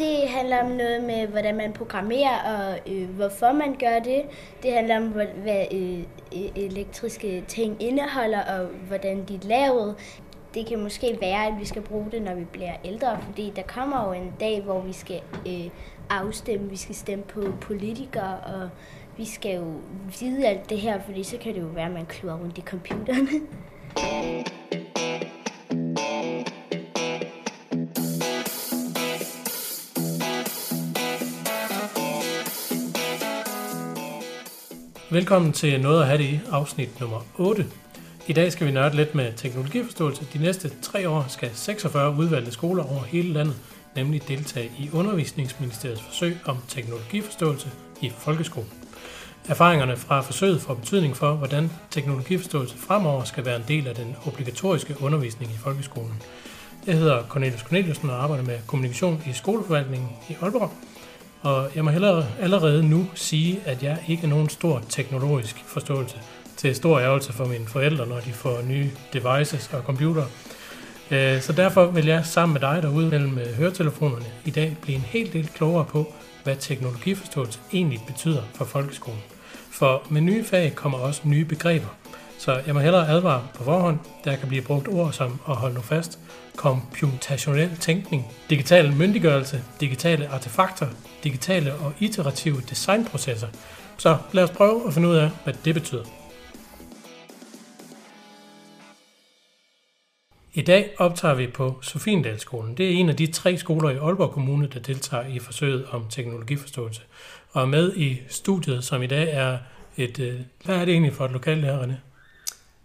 Det handler om noget med, hvordan man programmerer og øh, hvorfor man gør det. Det handler om, hvad, hvad øh, e, elektriske ting indeholder og hvordan de er lavet. Det kan måske være, at vi skal bruge det, når vi bliver ældre, fordi der kommer jo en dag, hvor vi skal øh, afstemme, vi skal stemme på politikere, og vi skal jo vide alt det her, fordi så kan det jo være, at man kluder rundt i computerne. Velkommen til Noget at have det i afsnit nummer 8. I dag skal vi nørde lidt med teknologiforståelse. De næste tre år skal 46 udvalgte skoler over hele landet nemlig deltage i Undervisningsministeriets forsøg om teknologiforståelse i folkeskolen. Erfaringerne fra forsøget får betydning for, hvordan teknologiforståelse fremover skal være en del af den obligatoriske undervisning i folkeskolen. Jeg hedder Cornelius Corneliusen og arbejder med kommunikation i skoleforvaltningen i Aalborg. Og jeg må hellere allerede nu sige, at jeg ikke er nogen stor teknologisk forståelse til stor ærgelse for mine forældre, når de får nye devices og computer. Øh, så derfor vil jeg sammen med dig derude mellem øh, høretelefonerne i dag blive en helt del klogere på, hvad teknologiforståelse egentlig betyder for folkeskolen. For med nye fag kommer også nye begreber. Så jeg må hellere advare på forhånd, der kan blive brugt ord som, at holde nu fast, computationel tænkning, digital myndiggørelse, digitale artefakter, digitale og iterative designprocesser. Så lad os prøve at finde ud af, hvad det betyder. I dag optager vi på Sofiendalsskolen. Det er en af de tre skoler i Aalborg Kommune, der deltager i forsøget om teknologiforståelse. Og med i studiet, som i dag er et... Øh, hvad er det egentlig for et lokal her, René?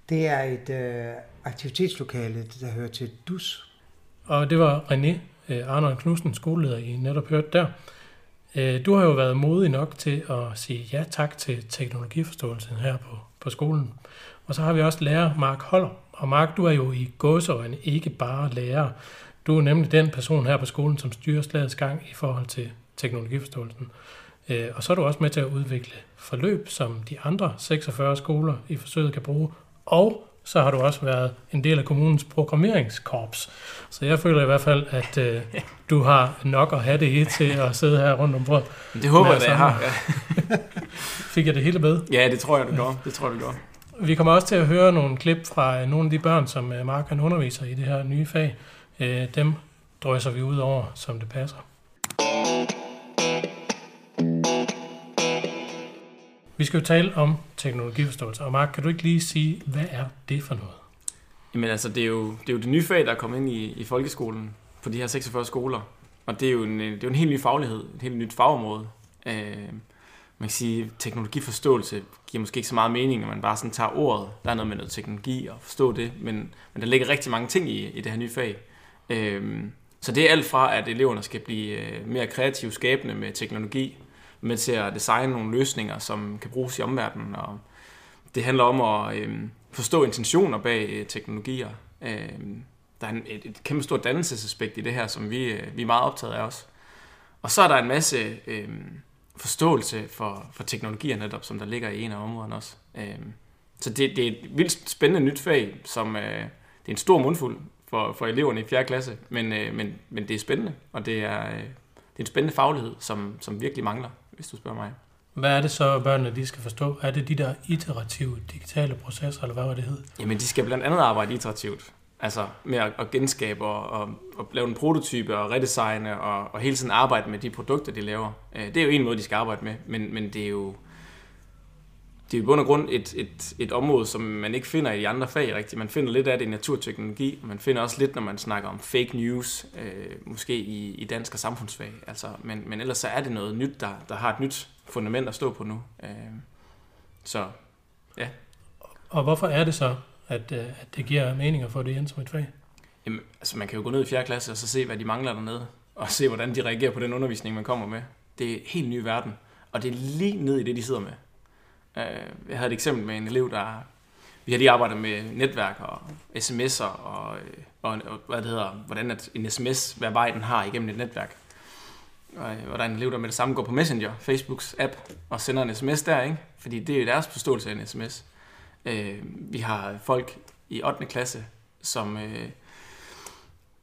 Det er et øh, aktivitetslokale, der hører til DUS. Og det var René øh, Arnold Knudsen, skoleleder, I netop hørte der. Øh, du har jo været modig nok til at sige ja tak til teknologiforståelsen her på, på skolen. Og så har vi også lærer Mark Holler. Og Mark, du er jo i gåseøjne ikke bare lærer. Du er nemlig den person her på skolen, som styrer slagets gang i forhold til teknologiforståelsen. Øh, og så er du også med til at udvikle forløb, som de andre 46 skoler i forsøget kan bruge. Og så har du også været en del af kommunens programmeringskorps. Så jeg føler i hvert fald, at øh, du har nok at have det i til at sidde her rundt om bordet. Det håber jeg, at jeg har. Ja. Fik jeg det hele med? Ja, det tror jeg, du gør. Det tror jeg, du gør. Vi kommer også til at høre nogle klip fra øh, nogle af de børn, som øh, Mark han underviser i det her nye fag. Øh, dem drøser vi ud over, som det passer. Vi skal jo tale om teknologiforståelse. Og Mark, kan du ikke lige sige, hvad er det for noget? Jamen altså, det er jo det, er jo det nye fag, der er kommet ind i, i folkeskolen på de her 46 skoler. Og det er jo en, det er jo en helt ny faglighed, et helt nyt fagområde. Øh, man kan sige, teknologiforståelse giver måske ikke så meget mening, når man bare sådan tager ordet. Der er noget med noget teknologi og forstå det, men, men der ligger rigtig mange ting i, i det her nye fag. Øh, så det er alt fra, at eleverne skal blive øh, mere kreative skabende med teknologi, med til at designe nogle løsninger, som kan bruges i omverdenen. Og det handler om at øh, forstå intentioner bag øh, teknologier. Øh, der er en, et, et kæmpe stort dannelsesaspekt i det her, som vi, øh, vi er meget optaget af også. Og så er der en masse... øh, forståelse for, for teknologier netop, som der ligger i en af områderne også. Øh, så det, det er et vildt spændende nyt fag, som øh, det er en stor mundfuld for, for eleverne i 4. klasse, men, øh, men, men det er spændende, og det er, øh, det er en spændende faglighed, som, som virkelig mangler, hvis du spørger mig. Hvad er det så, børnene de skal forstå? Er det de der iterative digitale processer, eller hvad var det hed? Jamen, de skal blandt andet arbejde iterativt. Altså med at, at genskabe og, og, og lave en prototype og redesigne og, og hele tiden arbejde med de produkter, de laver. Øh, det er jo en måde, de skal arbejde med, men, men det er jo det er i bund og grund et, et, et område, som man ikke finder i de andre fag rigtigt. Man finder lidt af det i naturteknologi, og man finder også lidt, når man snakker om fake news, øh, måske i, i dansk og samfundsfag. Altså, men, men ellers så er det noget nyt, der, der har et nyt fundament at stå på nu. Øh, så ja. Og hvorfor er det så, at, øh, at det giver mening at få det ind som et fag? Jamen, altså man kan jo gå ned i 4. klasse og så se, hvad de mangler dernede, og se, hvordan de reagerer på den undervisning, man kommer med. Det er en helt ny verden, og det er lige ned i det, de sidder med. Øh, jeg havde et eksempel med en elev, der... Vi har lige arbejdet med netværk og sms'er og, øh, og, og hvad det hedder, hvordan at en sms, hvad vej den har igennem et netværk. Og, øh, og der er en elev, der med det samme går på Messenger, Facebooks app, og sender en sms der, ikke? Fordi det er jo deres forståelse af en sms. Øh, vi har folk i 8. klasse, som, øh,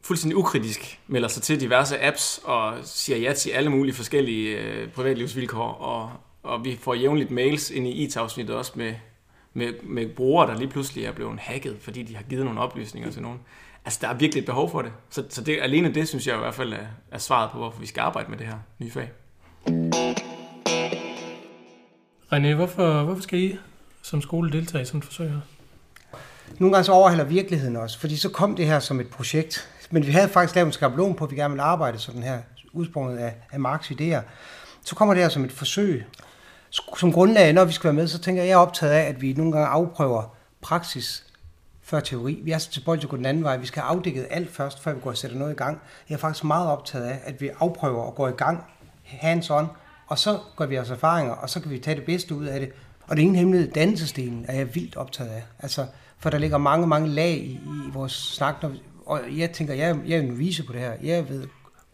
fuldstændig ukritisk melder sig til diverse apps og siger ja til alle mulige forskellige øh, privatlivsvilkår, og, og vi får jævnligt mails ind i IT-afsnittet også med, med, med brugere, der lige pludselig er blevet hacket, fordi de har givet nogle oplysninger til nogen. Altså, der er virkelig et behov for det. Så, så det, alene det, synes jeg i hvert fald er, er svaret på, hvorfor vi skal arbejde med det her nye fag. René, hvorfor, hvorfor skal I som skole deltage i sådan et forsøg her? Nogle gange så overhælder virkeligheden også, fordi så kom det her som et projekt. Men vi havde faktisk lavet en skabelon på, at vi gerne ville arbejde sådan her, udsprunget af, af Marks idéer. Så kommer det her som et forsøg. Som grundlag, når vi skal være med, så tænker jeg, jeg er optaget af, at vi nogle gange afprøver praksis før teori. Vi er så til at gå den anden vej. Vi skal have afdækket alt først, før vi går og sætter noget i gang. Jeg er faktisk meget optaget af, at vi afprøver og går i gang hands on, og så gør vi os erfaringer, og så kan vi tage det bedste ud af det. Og det ingen hemmelighed, dannelsesdelen er jeg vildt optaget af. Altså, for der ligger mange, mange lag i, i vores snak, når vi, og jeg tænker, jeg, jeg er en vise på det her. Jeg ved,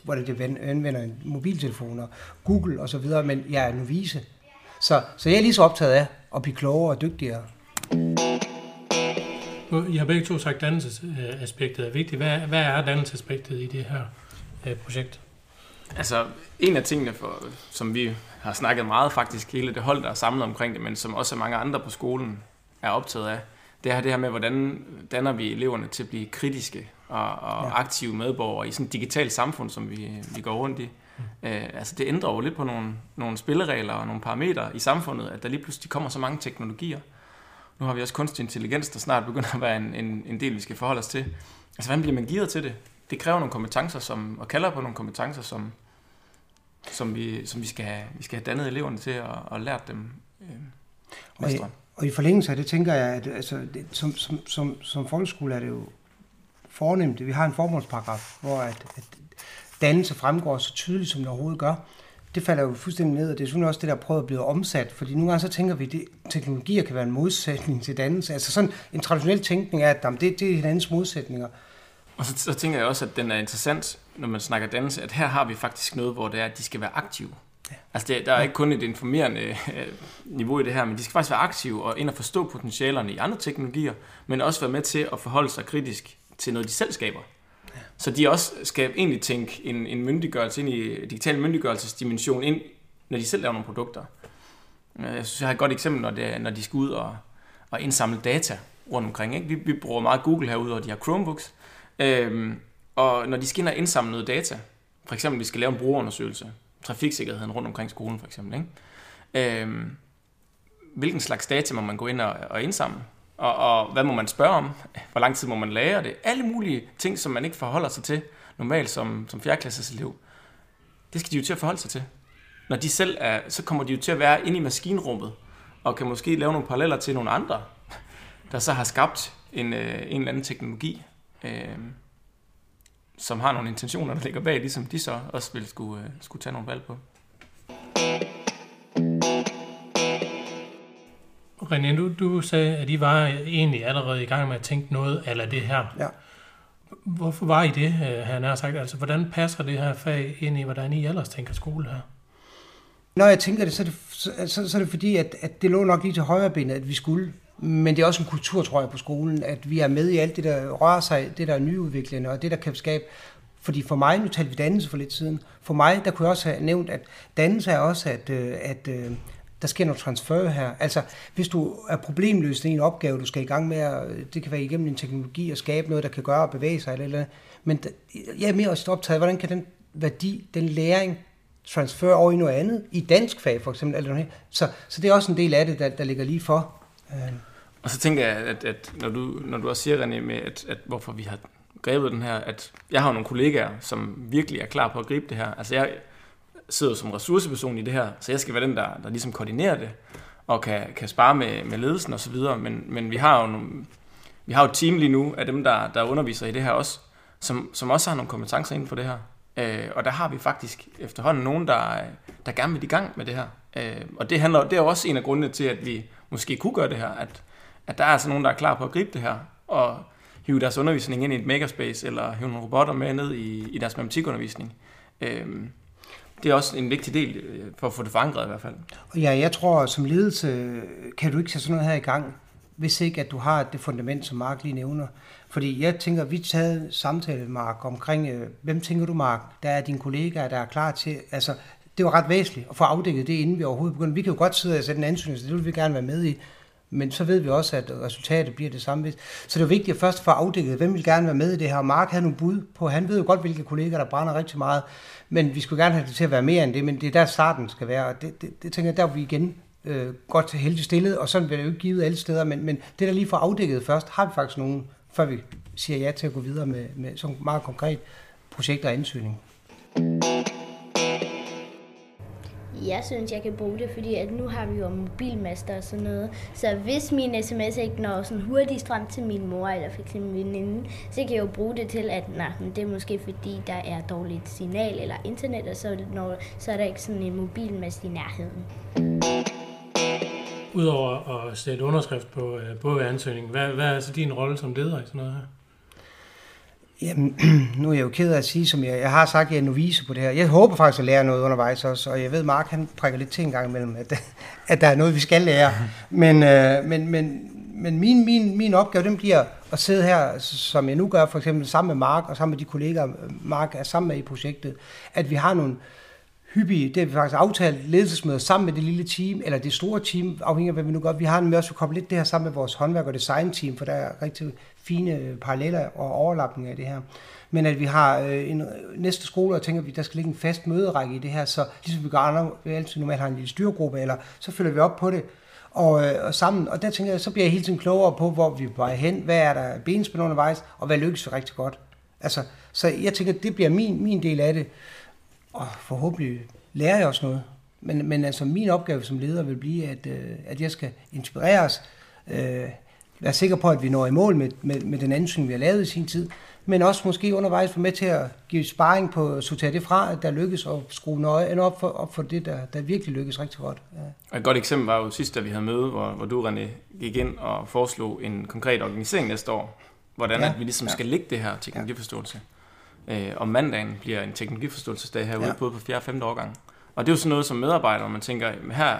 hvordan det anvender en mobiltelefon og Google og så videre, men jeg er en vise. Så, så jeg er lige så optaget af at blive klogere og dygtigere. I har begge to sagt, at dannelsesaspektet er vigtigt. Hvad, hvad er dannelsesaspektet i det her øh, projekt? Altså, en af tingene, for, som vi har snakket meget faktisk, hele det hold, der er samlet omkring det, men som også mange andre på skolen er optaget af, det er det her med, hvordan danner vi eleverne til at blive kritiske og, og ja. aktive medborgere i sådan et digitalt samfund, som vi, vi går rundt i. Øh, altså det ændrer jo lidt på nogle, nogle spilleregler og nogle parametre i samfundet, at der lige pludselig kommer så mange teknologier. Nu har vi også kunstig intelligens, der snart begynder at være en, en, en del, vi skal forholde os til. Altså hvordan bliver man givet til det? Det kræver nogle kompetencer, som, og kalder på nogle kompetencer, som, som, vi, som vi, skal have, vi skal have dannet eleverne til at, og lært dem øh. Og, og i forlængelse af det tænker jeg, at altså, det, som, som, som, som folkeskole er det jo fornemt. Vi har en formålsparagraf, hvor at, at dannelse fremgår så tydeligt, som det overhovedet gør. Det falder jo fuldstændig ned, og det er sådan også det, der prøver at blive omsat. Fordi nogle gange så tænker vi, at teknologier kan være en modsætning til dannelse. Altså sådan en traditionel tænkning er, at jamen, det, det er hinandens modsætninger. Og så, så tænker jeg også, at den er interessant, når man snakker dannelse, at her har vi faktisk noget, hvor det er, at de skal være aktive. Ja. Altså det, der er ikke kun et informerende øh, niveau i det her, men de skal faktisk være aktive og ind og forstå potentialerne i andre teknologier, men også være med til at forholde sig kritisk til noget, de selv skaber. Ja. Så de også skal egentlig tænke en, en myndiggørelse ind i digital myndiggørelsesdimension ind, når de selv laver nogle produkter. Øh, jeg synes, jeg har et godt eksempel, når, det, når de skal ud og, og indsamle data rundt omkring. Ikke? Vi, vi bruger meget Google herude, og de har Chromebooks. Øhm, og når de skal ind og indsamle noget data, for eksempel, vi skal lave en brugerundersøgelse, trafiksikkerheden rundt omkring skolen for eksempel, ikke? Øhm, hvilken slags data må man gå ind og, og indsamle? Og, og hvad må man spørge om? Hvor lang tid må man lære det? Alle mulige ting, som man ikke forholder sig til normalt som, som fjerdeklasses elev. Det skal de jo til at forholde sig til. Når de selv er, så kommer de jo til at være inde i maskinrummet, og kan måske lave nogle paralleller til nogle andre, der så har skabt en, øh, en eller anden teknologi, øh, som har nogle intentioner, der ligger bag, ligesom de så også vil skulle, øh, skulle tage nogle valg på. René, du, du sagde, at I var egentlig allerede i gang med at tænke noget eller det her. Ja. Hvorfor var I det, øh, han har sagt? Altså, hvordan passer det her fag ind i, hvordan I ellers tænker skole her? Når jeg tænker det, så er det, så, så, så er det fordi, at, at det lå nok lige til højre benet, at vi skulle. Men det er også en kultur, tror jeg, på skolen, at vi er med i alt det, der rører sig, det der er nyudviklende, og det, der kan skabe fordi for mig, nu talte vi dannelse for lidt siden, for mig, der kunne jeg også have nævnt, at dannelse er også, at, øh, at øh, der sker noget transfer her. Altså, hvis du er problemløs i en opgave, du skal i gang med, øh, det kan være igennem en teknologi at skabe noget, der kan gøre og bevæge sig, eller, eller men jeg er mere også optaget, hvordan kan den værdi, den læring, transfer over i noget andet, i dansk fag for eksempel, eller noget. Så, så det er også en del af det, der, der ligger lige for. Øh. Og så tænker jeg, at, at når, du, når du også siger, René, med, at, at hvorfor vi har grebet den her, at jeg har nogle kollegaer, som virkelig er klar på at gribe det her. Altså jeg sidder som ressourceperson i det her, så jeg skal være den, der, der ligesom koordinerer det, og kan, kan spare med, med ledelsen og så videre. Men, men vi har jo nogle, vi har jo et team lige nu af dem, der, der underviser i det her også, som, som også har nogle kompetencer inden for det her. Øh, og der har vi faktisk efterhånden nogen, der, der gerne vil i gang med det her. Øh, og det, handler, det er jo også en af grundene til, at vi måske kunne gøre det her, at, at der er altså nogen, der er klar på at gribe det her, og hive deres undervisning ind i et makerspace, eller hive nogle robotter med ned i, i deres matematikundervisning. Øhm, det er også en vigtig del øh, for at få det forankret i hvert fald. Og ja, jeg tror, som ledelse øh, kan du ikke sætte sådan noget her i gang, hvis ikke at du har det fundament, som Mark lige nævner. Fordi jeg tænker, vi taget samtale, Mark, omkring, øh, hvem tænker du, Mark, der er dine kollegaer, der er klar til, altså, det var ret væsentligt at få afdækket det, inden vi overhovedet begynder. Vi kan jo godt sidde og sætte en ansøgning, så det vil vi gerne være med i, men så ved vi også, at resultatet bliver det samme. Så det er vigtigt at først få afdækket, hvem vil gerne være med i det her. Mark havde nogle bud på, han ved jo godt, hvilke kolleger, der brænder rigtig meget, men vi skulle gerne have det til at være mere end det, men det er der starten skal være, og det, det, det tænker jeg, der vi igen øh, godt heldigt stillet, og sådan bliver det jo ikke givet alle steder, men, men det der lige får afdækket først, har vi faktisk nogen, før vi siger ja til at gå videre med, med sådan meget konkret projekt og ansøgning. Jeg synes, jeg kan bruge det, fordi at nu har vi jo mobilmaster og sådan noget. Så hvis min sms ikke når sådan hurtigt frem til min mor eller for eksempel min veninde, så kan jeg jo bruge det til, at nej, men det er måske fordi, der er dårligt signal eller internet, og så, når, så er der ikke sådan en mobilmast i nærheden. Udover at sætte underskrift på øh, på ansøgningen, hvad, hvad er så din rolle som leder i sådan noget her? Jamen, nu er jeg jo ked af at sige, som jeg, jeg har sagt, jeg er novice på det her. Jeg håber faktisk at lære noget undervejs også, og jeg ved, Mark han prikker lidt til en gang imellem, at, at der er noget, vi skal lære. Men, øh, men, men, men min, min, min opgave, den bliver at sidde her, som jeg nu gør, for eksempel sammen med Mark og sammen med de kollegaer, Mark er sammen med i projektet, at vi har nogle hyppige, det har vi faktisk aftalt, ledelsesmøder sammen med det lille team, eller det store team, afhængig af hvad vi nu gør. Vi har en med også koblet lidt det her sammen med vores håndværk- og designteam, for der er rigtig fine øh, paralleller og overlapninger af det her. Men at vi har øh, en næste skole, og tænker, at der skal ligge en fast møderække i det her, så ligesom vi gør vi altid normalt har en lille styregruppe, eller så følger vi op på det, og, øh, og sammen, og der tænker jeg, så bliver jeg hele tiden klogere på, hvor vi er på hen, hvad er der benspænd undervejs, og hvad lykkes vi rigtig godt. Altså, så jeg tænker, det bliver min, min del af det, og forhåbentlig lærer jeg også noget. Men, men altså, min opgave som leder vil blive, at, øh, at jeg skal inspireres, øh, være sikker på, at vi når i mål med, med, med den ansøgning, vi har lavet i sin tid, men også måske undervejs få med til at give sparring på at sortere det fra, at der lykkes at skrue nøje op for, op for det, der, der virkelig lykkes rigtig godt. Ja. Et godt eksempel var jo sidst, da vi havde møde, hvor, hvor du, René, gik ind og foreslog en konkret organisering næste år, hvordan ja. at vi ligesom ja. skal lægge det her teknologiforståelse. Øh, om mandagen bliver en teknologiforståelsesdag herude, ja. både på 4. og 5. årgang. Og det er jo sådan noget som medarbejder, man tænker, her,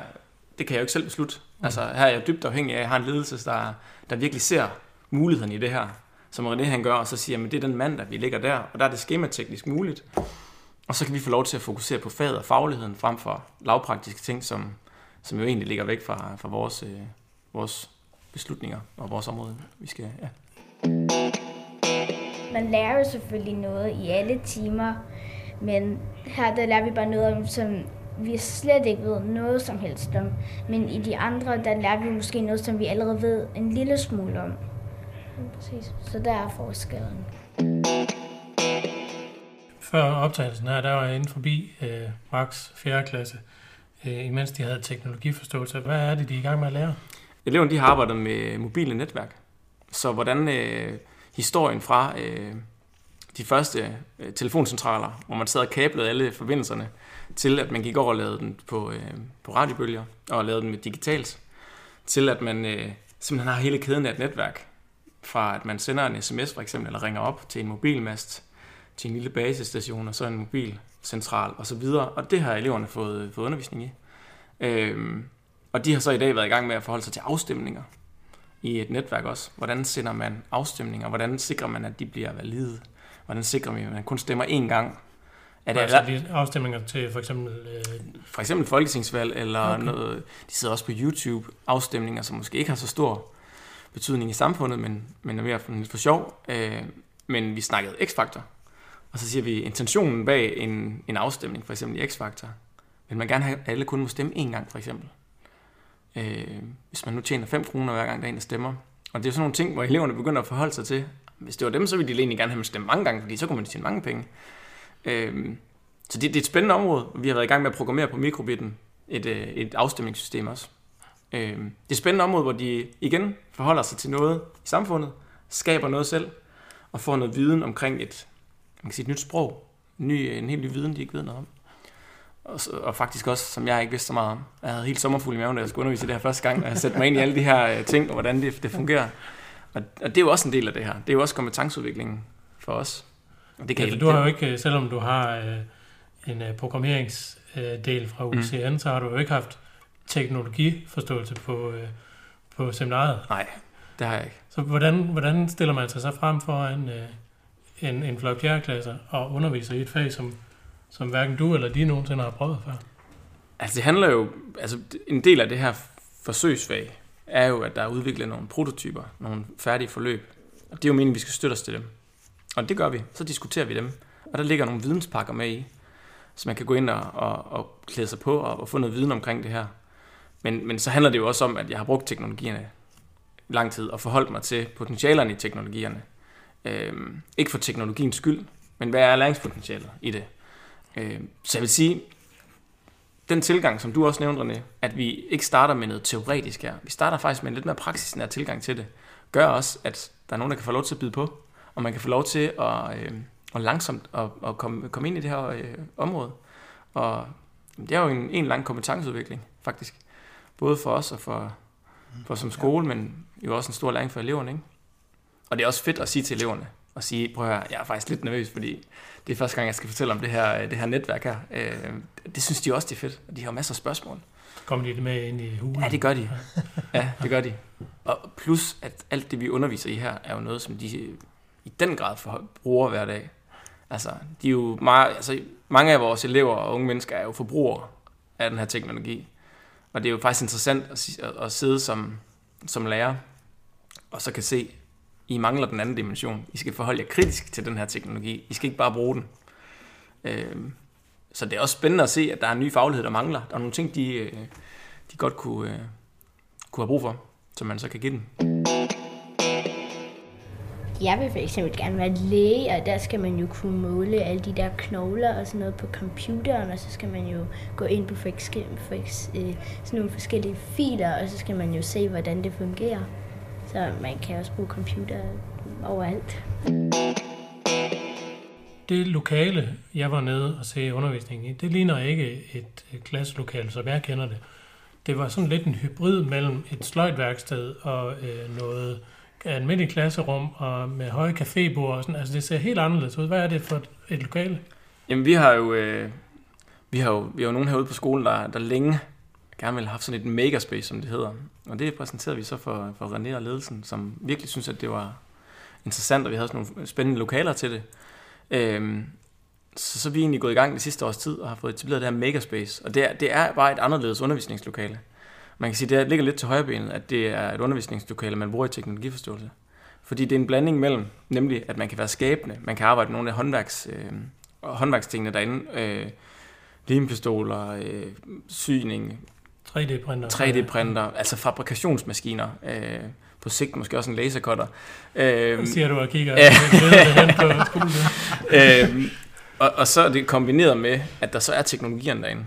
det kan jeg jo ikke selv beslutte. Mm. Altså, her er jeg dybt afhængig af, at jeg har en ledelse, der, der virkelig ser muligheden i det her, som René han gør, og så siger, at det er den mand, der vi ligger der, og der er det skemateknisk muligt. Og så kan vi få lov til at fokusere på faget og fagligheden, frem for lavpraktiske ting, som, som jo egentlig ligger væk fra, fra vores, øh, vores beslutninger og vores område. Vi skal, ja. Man lærer jo selvfølgelig noget i alle timer, men her der lærer vi bare noget om, som vi slet ikke ved noget som helst om. Men i de andre, der lærer vi måske noget, som vi allerede ved en lille smule om. Præcis. Så der er forskellen. Før optagelsen her, der var jeg inde forbi øh, Max 4. klasse, øh, imens de havde teknologiforståelse. Hvad er det, de er i gang med at lære? Eleverne de har arbejdet med mobile netværk. Så hvordan øh, historien fra øh, de første øh, telefoncentraler, hvor man sad og kablede alle forbindelserne, til at man gik over og lavede den på, øh, på radiobølger, og lavede den med digitalt, til at man øh, simpelthen har hele kæden af et netværk, fra at man sender en sms for eksempel, eller ringer op til en mobilmast, til en lille basestation, og så en mobilcentral og så videre. Og det har eleverne fået, fået undervisning i. Øh, og de har så i dag været i gang med at forholde sig til afstemninger i et netværk også. Hvordan sender man afstemninger? Hvordan sikrer man, at de bliver valide? Hvordan sikrer man, at man kun stemmer én gang? Er det altså de afstemninger til for eksempel... Øh... For eksempel folketingsvalg, eller okay. noget... De sidder også på YouTube, afstemninger, som måske ikke har så stor betydning i samfundet, men, men er mere for, for sjov. Øh, men vi snakkede X-Factor, og så siger vi, intentionen bag en, en afstemning, for eksempel i X-Factor, vil man gerne have, at alle kun må stemme én gang, for eksempel. Øh, hvis man nu tjener 5 kroner hver gang, der er en, der stemmer. Og det er sådan nogle ting, hvor eleverne begynder at forholde sig til. Hvis det var dem, så ville de egentlig gerne have, stemme mange gange, fordi så kunne man tjene mange penge. Øh, så det, det er et spændende område. Vi har været i gang med at programmere på mikrobitten et, øh, et afstemningssystem også. Øh, det er et spændende område, hvor de igen forholder sig til noget i samfundet, skaber noget selv, og får noget viden omkring et, man kan sige, et nyt sprog, en, ny, en helt ny viden, de ikke ved noget om. Og, og faktisk også, som jeg ikke vidste så meget om. Jeg havde helt sommerfuld i maven, da jeg skulle undervise det her første gang, og jeg satte mig ind i alle de her øh, ting, og hvordan det, det fungerer. Og, og det er jo også en del af det her. Det er jo også kompetenceudviklingen for os. Og det kan ja, du har jo ikke, selvom du har øh, en øh, programmeringsdel fra UCN, mm. så har du jo ikke haft teknologiforståelse på, på seminaret. Nej. Det har jeg ikke. Så hvordan, hvordan stiller man sig så frem for en, øh, en, en flok klasser og underviser i et fag, som, som hverken du eller de nogensinde har prøvet før? Altså det handler jo, altså en del af det her forsøgsfag er jo, at der er udviklet nogle prototyper, nogle færdige forløb. Og det er jo meningen, at vi skal støtte os til dem. Og det gør vi. Så diskuterer vi dem. Og der ligger nogle videnspakker med i, så man kan gå ind og, og, og klæde sig på og, og få noget viden omkring det her. Men, men så handler det jo også om, at jeg har brugt teknologierne lang tid og forholdt mig til potentialerne i teknologierne. Øhm, ikke for teknologiens skyld, men hvad er læringspotentialet i det? Øhm, så jeg vil sige, den tilgang, som du også nævnte, René, at vi ikke starter med noget teoretisk her. Vi starter faktisk med en lidt mere praksisnær tilgang til det. Gør også, at der er nogen, der kan få lov til at byde på, og man kan få lov til at, øh, at langsomt at, at komme, komme ind i det her øh, område. Og det er jo en, en lang kompetenceudvikling, faktisk. Både for os og for, for som skole, men jo også en stor læring for eleverne. Ikke? Og det er også fedt at sige til eleverne, og sige, prøv at høre, jeg er faktisk lidt nervøs, fordi det er første gang, jeg skal fortælle om det her, det her netværk her. Øh, det synes de også, det er fedt, og de har masser af spørgsmål. Kommer de med ind i hulen? Ja, det gør de. Ja, det gør de. Og plus, at alt det, vi underviser i her, er jo noget, som de i den grad bruger hver dag. Altså, de er jo meget, altså, mange af vores elever og unge mennesker er jo forbrugere af den her teknologi. Og det er jo faktisk interessant at, at, at sidde som, som lærer, og så kan se, i mangler den anden dimension. I skal forholde jer kritisk til den her teknologi. I skal ikke bare bruge den. Øh, så det er også spændende at se, at der er en ny faglighed, der mangler. Der er nogle ting, de, øh, de godt kunne, øh, kunne have brug for, som man så kan give dem. Jeg vil for eksempel gerne være læge, og der skal man jo kunne måle alle de der knogler og sådan noget på computeren, og så skal man jo gå ind på for, for, eksempel, øh, sådan nogle forskellige filer, og så skal man jo se, hvordan det fungerer. Så man kan også bruge computer overalt. Det lokale, jeg var nede og se undervisning i, det ligner ikke et klasselokale, som jeg kender det. Det var sådan lidt en hybrid mellem et sløjtværksted og øh, noget almindeligt klasserum og med høje cafébord og sådan. Altså det ser helt anderledes ud. Hvad er det for et, et lokale? Jamen vi har jo, øh, vi har jo, vi har jo nogen herude på skolen, der, der længe gerne ville have haft sådan et makerspace, som det hedder. Og det præsenterede vi så for, for René og ledelsen, som virkelig synes, at det var interessant, og vi havde sådan nogle spændende lokaler til det. Øhm, så, så er vi egentlig gået i gang det sidste års tid og har fået etableret det her makerspace. Og det er, det er bare et anderledes undervisningslokale. Man kan sige, det ligger lidt til højrebenet, at det er et undervisningslokale, man bruger i teknologiforståelse. Fordi det er en blanding mellem, nemlig at man kan være skabende, man kan arbejde med nogle af håndværks, øh, håndværkstingene derinde, øh, limpistoler, øh, syning, 3D-printer. 3D-printer, altså fabrikationsmaskiner, øh, på sigt måske også en lasercutter. Øh, siger du og kigger hen på skolen. øh, og, og så er det kombineret med, at der så er teknologierne derinde.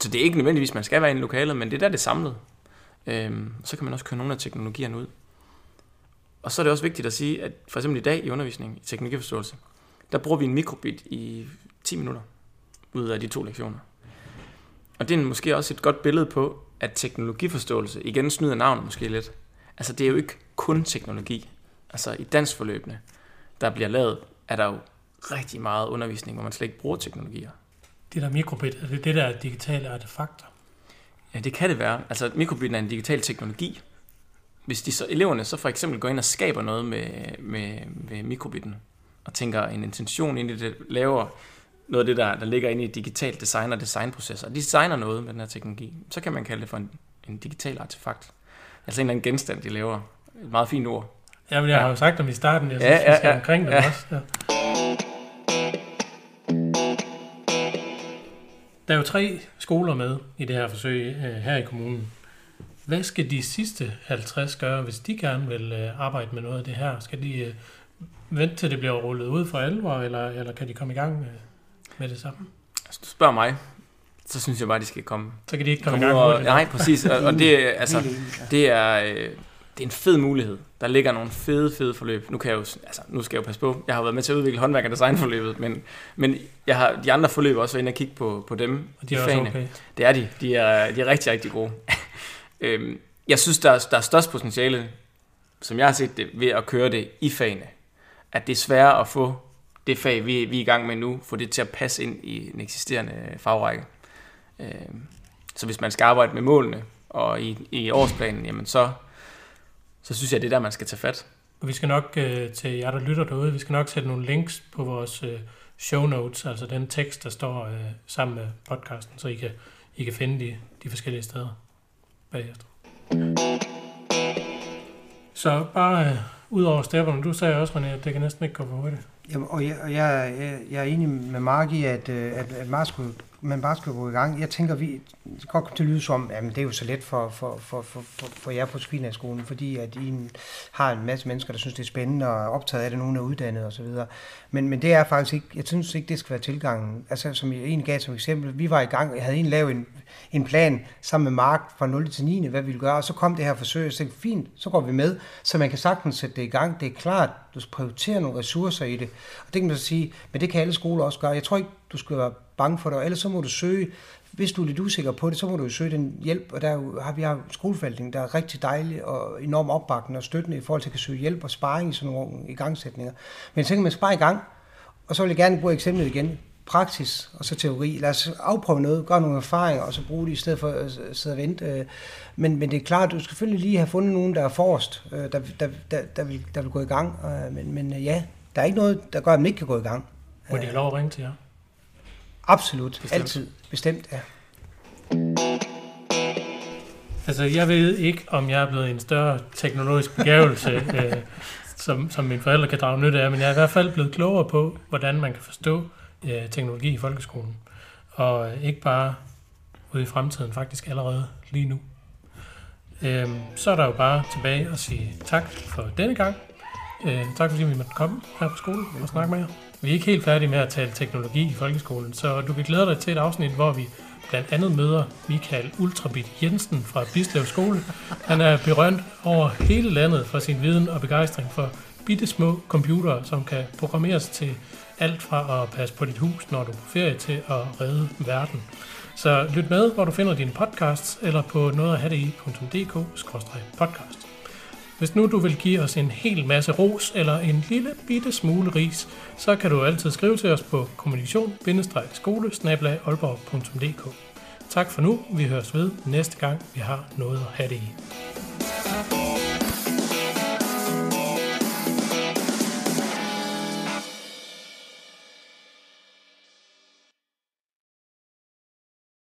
Så det er ikke nødvendigvis, man skal være i en lokale, men det er der, det er samlet. Øhm, så kan man også køre nogle af teknologierne ud. Og så er det også vigtigt at sige, at for eksempel i dag i undervisning i teknologiforståelse, der bruger vi en mikrobit i 10 minutter ud af de to lektioner. Og det er måske også et godt billede på, at teknologiforståelse, igen snyder navnet måske lidt, altså det er jo ikke kun teknologi. Altså i dansforløbene, der bliver lavet, er der jo rigtig meget undervisning, hvor man slet ikke bruger teknologier. Det der mikrobit, er det det der digitale artefakter? Ja, det kan det være. Altså mikrobit er en digital teknologi. Hvis de så, eleverne så for eksempel går ind og skaber noget med, med, med mikrobitten, og tænker en intention ind i det, laver noget af det, der, der ligger inde i digital design og designprocesser, de designer noget med den her teknologi, så kan man kalde det for en, en digital artefakt. Altså en eller anden genstand, de laver. Et meget fint ord. Ja, men jeg har jo sagt dem i starten, jeg synes, ja, ja, vi skal ja, omkring det ja. også. Ja. Der er jo tre skoler med i det her forsøg øh, her i kommunen. Hvad skal de sidste 50 gøre, hvis de gerne vil øh, arbejde med noget af det her? Skal de øh, vente til det bliver rullet ud for alvor, eller, eller kan de komme i gang med, det samme? Hvis du spørger mig, så synes jeg bare, de skal komme. Så kan de ikke komme, komme i gang det. Nej, præcis. Og, og det, altså, det er, det er en fed mulighed. Der ligger nogle fede, fede forløb. Nu, kan jeg jo, altså, nu skal jeg jo passe på. Jeg har været med til at udvikle håndværk og designforløbet, men, men jeg har de andre forløb også været inde og kigge på, på dem. Og de er også okay. Det er de. De er, de er rigtig, rigtig gode. øhm, jeg synes, der er, der er størst potentiale, som jeg har set det, ved at køre det i fagene. At det er sværere at få det fag, vi, vi er i gang med nu, få det til at passe ind i en eksisterende fagrække. Øh, så hvis man skal arbejde med målene og i, i årsplanen, jamen så så synes jeg, det er der, man skal tage fat. Og vi skal nok, øh, til jer, der lytter derude, vi skal nok sætte nogle links på vores øh, show notes, altså den tekst, der står øh, sammen med podcasten, så I kan, I kan finde de, de forskellige steder bagefter. Så bare øh, ud over stepperne, du sagde også, René, at det kan næsten ikke gå for hurtigt. Jamen, og jeg, og jeg, jeg, jeg er enig med Mark i, at, øh, at, at Mark skulle, man bare skal gå i gang. Jeg tænker, vi det kan godt komme til at lyde som, at det er jo så let for, for, for, for, for, jer på Spinaskolen, fordi at I har en masse mennesker, der synes, det er spændende og er optaget af det, nogen er uddannet osv. Men, men det er faktisk ikke, jeg synes ikke, det skal være tilgangen. Altså, som jeg en gav som eksempel, vi var i gang, jeg havde en lavet en, en plan sammen med Mark fra 0 til 9, hvad vi ville gøre, og så kom det her forsøg, og så tænkte, fint, så går vi med, så man kan sagtens sætte det i gang. Det er klart, du prioriterer nogle ressourcer i det. Og det kan man så sige, men det kan alle skoler også gøre. Jeg tror ikke, du skal være bange for det, ellers så må du søge, hvis du er lidt usikker på det, så må du jo søge den hjælp, og der har vi har skoleforvaltning, der er rigtig dejlig og enormt opbakkende og støttende i forhold til at kan søge hjælp og sparring i sådan nogle igangsætninger. Men jeg tænker, man skal bare i gang, og så vil jeg gerne bruge eksemplet igen praksis og så teori. Lad os afprøve noget, gøre nogle erfaringer, og så bruge det i stedet for øh, at sidde og vente. Øh, men, men det er klart, du skal selvfølgelig lige have fundet nogen, der er forrest, øh, der, der, der, der, vil, der vil gå i gang. Men, men ja, der er ikke noget, der gør, at man ikke kan gå i gang. Må de have lov at ringe til jer? Absolut, Bestemt. altid. Bestemt, ja. Altså, jeg ved ikke, om jeg er blevet en større teknologisk begævelse, øh, som, som mine forældre kan drage nytte af, men jeg er i hvert fald blevet klogere på, hvordan man kan forstå øh, teknologi i folkeskolen. Og øh, ikke bare ude i fremtiden, faktisk allerede lige nu. Øh, så er der jo bare tilbage at sige tak for denne gang. Øh, tak fordi vi måtte komme her på skolen og snakke med jer. Vi er ikke helt færdige med at tale teknologi i folkeskolen, så du kan glæde dig til et afsnit, hvor vi blandt andet møder Michael Ultrabit Jensen fra Bislev Skole. Han er berømt over hele landet for sin viden og begejstring for bitte små computere, som kan programmeres til alt fra at passe på dit hus, når du er på ferie, til at redde verden. Så lyt med, hvor du finder dine podcasts, eller på nogetatdk.dk-podcast. Hvis nu du vil give os en hel masse ros eller en lille bitte smule ris, så kan du altid skrive til os på kommunikation-skole Tak for nu. Vi høres ved næste gang, vi har noget at have det i.